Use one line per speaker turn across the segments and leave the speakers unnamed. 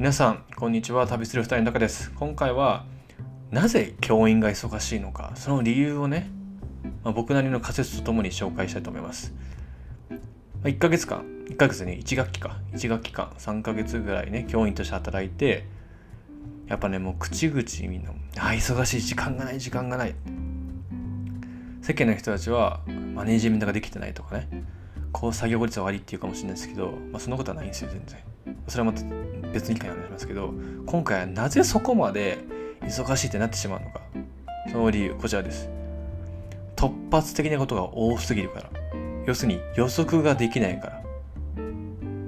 皆さんこんにちは。旅する二人の中です。今回はなぜ教員が忙しいのか。その理由をね、まあ、僕なりの仮説とともに紹介したいと思います、まあ、1ヶ月間1ヶ月ね1学期か。1学期間3ヶ月ぐらいね教員として働いてやっぱねもう口々みんな「あ忙しい時間がない時間がない」世間の人たちはマネージメントができてないとかね。こう作業効率は悪いっていうかもしれないですけど、まあ、そんなことはないんですよ全然。それはまた別に回話しますけど今回はなぜそこまで忙しいってなってしまうのか。その理由こちらです。突発的なことが多すぎるから。要するに予測ができないから。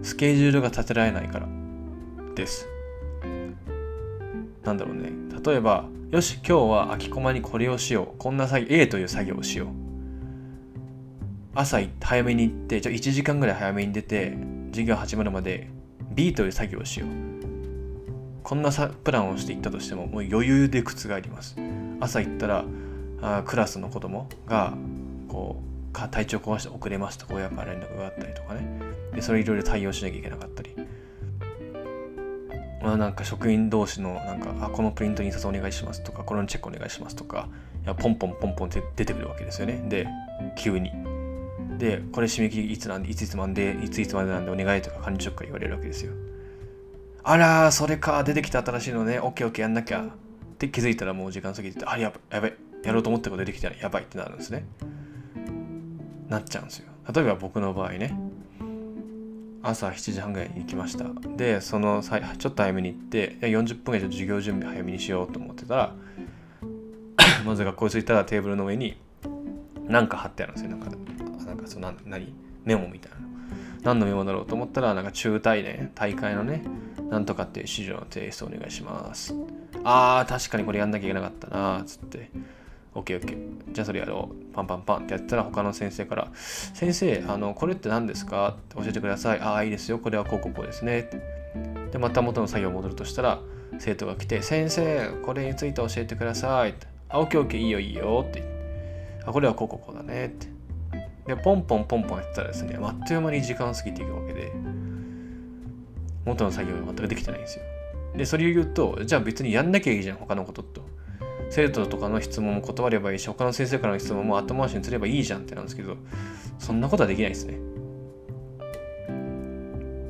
スケジュールが立てられないから。です。なんだろうね。例えばよし今日は空きコマにこれをしよう。こんな作業 A という作業をしよう。朝早めに行ってじゃあ1時間ぐらい早めに出て授業始まるまで B という作業をしよう。こんなプランをしていったとしてももう余裕で靴があります。朝行ったらあクラスの子供がこうか体調壊して遅れますとか親から連絡があったりとかね。でそれいろいろ対応しなきゃいけなかったり。まあなんか職員同士のなんかあこのプリント印刷お願いしますとかこのチェックお願いしますとかいやポンポンポンポンって出てくるわけですよね。で急に。で、これ締め切りいつなんで、いついつまで、いついつまでなんでお願いとか管理職から言われるわけですよ。あら、それか、出てきた新しいのね、オッケーオッケーやんなきゃ。って気づいたらもう時間過ぎてて、あ、やばい、やばい、やろうと思ったこと出てきたらやばいってなるんですね。なっちゃうんですよ。例えば僕の場合ね、朝7時半ぐらいに行きました。で、そのちょっと早めに行って、40分ぐらい授業準備早めにしようと思ってたら、まず学校に着いたらテーブルの上に何か貼ってあるんですよ。なんかなんかその何メモみたいな。何のメモだろうと思ったらなんか中大連大会のねなんとかっていう資料の提出お願いします。あー確かにこれやんなきゃいけなかったなつって。OKOK じゃあそれやろう。パンパンパンってやったら他の先生から先生あのこれって何ですか？って教えてください。ああいいですよ。これはこうこうこうですね。でまた元の作業戻るとしたら生徒が来て先生これについて教えてください。って。あ OKOK いいよいいよ。って。あこれはこうこうこうだね。って。でポンポンポンポンやってたらですねあっという間に時間過ぎていくわけで元の作業が全くできてないんですよ。でそれを言うとじゃあ別にやんなきゃいいじゃん他のことと。生徒とかの質問も断ればいいし他の先生からの質問も後回しにすればいいじゃんってなんですけどそんなことはできないですね。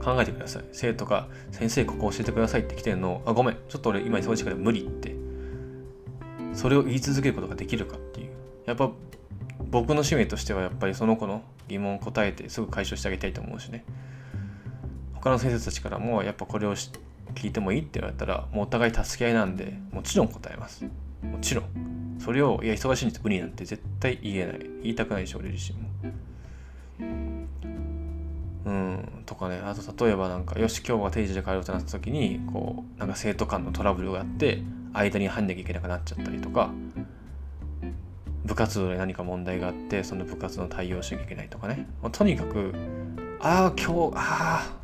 考えてください。生徒が先生ここ教えてくださいって来てるのあごめんちょっと俺今忙しいから無理って。それを言い続けることができるかっていう。やっぱ僕の使命としてはやっぱりその子の疑問を答えてすぐ解消してあげたいと思うしね。他の先生たちからもやっぱこれを聞いてもいいって言われたらもうお互い助け合いなんでもちろん答えます。もちろん。それをいや忙しいんで無理なんて絶対言えない。言いたくないでしょ俺自身も。うんとかね。あと例えばなんかよし今日は定時で帰ろうとなった時にこうなんか生徒間のトラブルがあって間に入んなきゃいけなくなっちゃったりとか部活動で何か問題があってその部活の対応しなきゃいけないとかね。とにかくああ今日ああ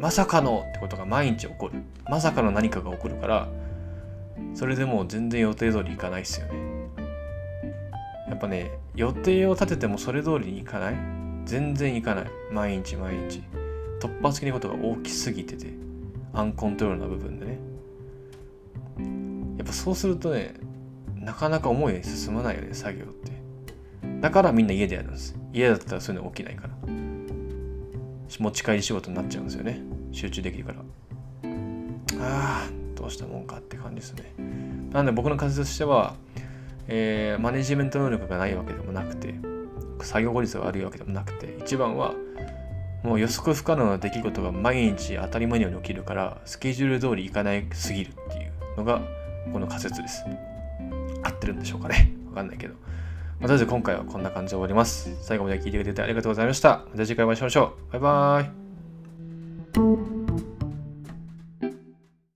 まさかのってことが毎日起こる。まさかの何かが起こるからそれでもう全然予定通りいかないっすよね。やっぱね予定を立ててもそれ通りにいかない。全然いかない。毎日毎日。突発的なことが大きすぎててアンコントロールな部分でね。やっぱそうするとねなかなか思うように進まないよね作業って。だからみんな家でやるんです。家だったらそういうの起きないから。持ち帰り仕事になっちゃうんですよね。集中できるから。ああどうしたもんかって感じですね。なんで僕の仮説としては、えー、マネジメント能力がないわけでもなくて作業効率が悪いわけでもなくて一番はもう予測不可能な出来事が毎日当たり前のように起きるからスケジュール通りいかないすぎるっていうのがこの仮説です。合ってるんでしょうかね。わかんないけど。まあ、とりあえず今回はこんな感じで終わります。最後まで聞いてくれてありがとうございました。また次回お会いしましょう。バイバーイ。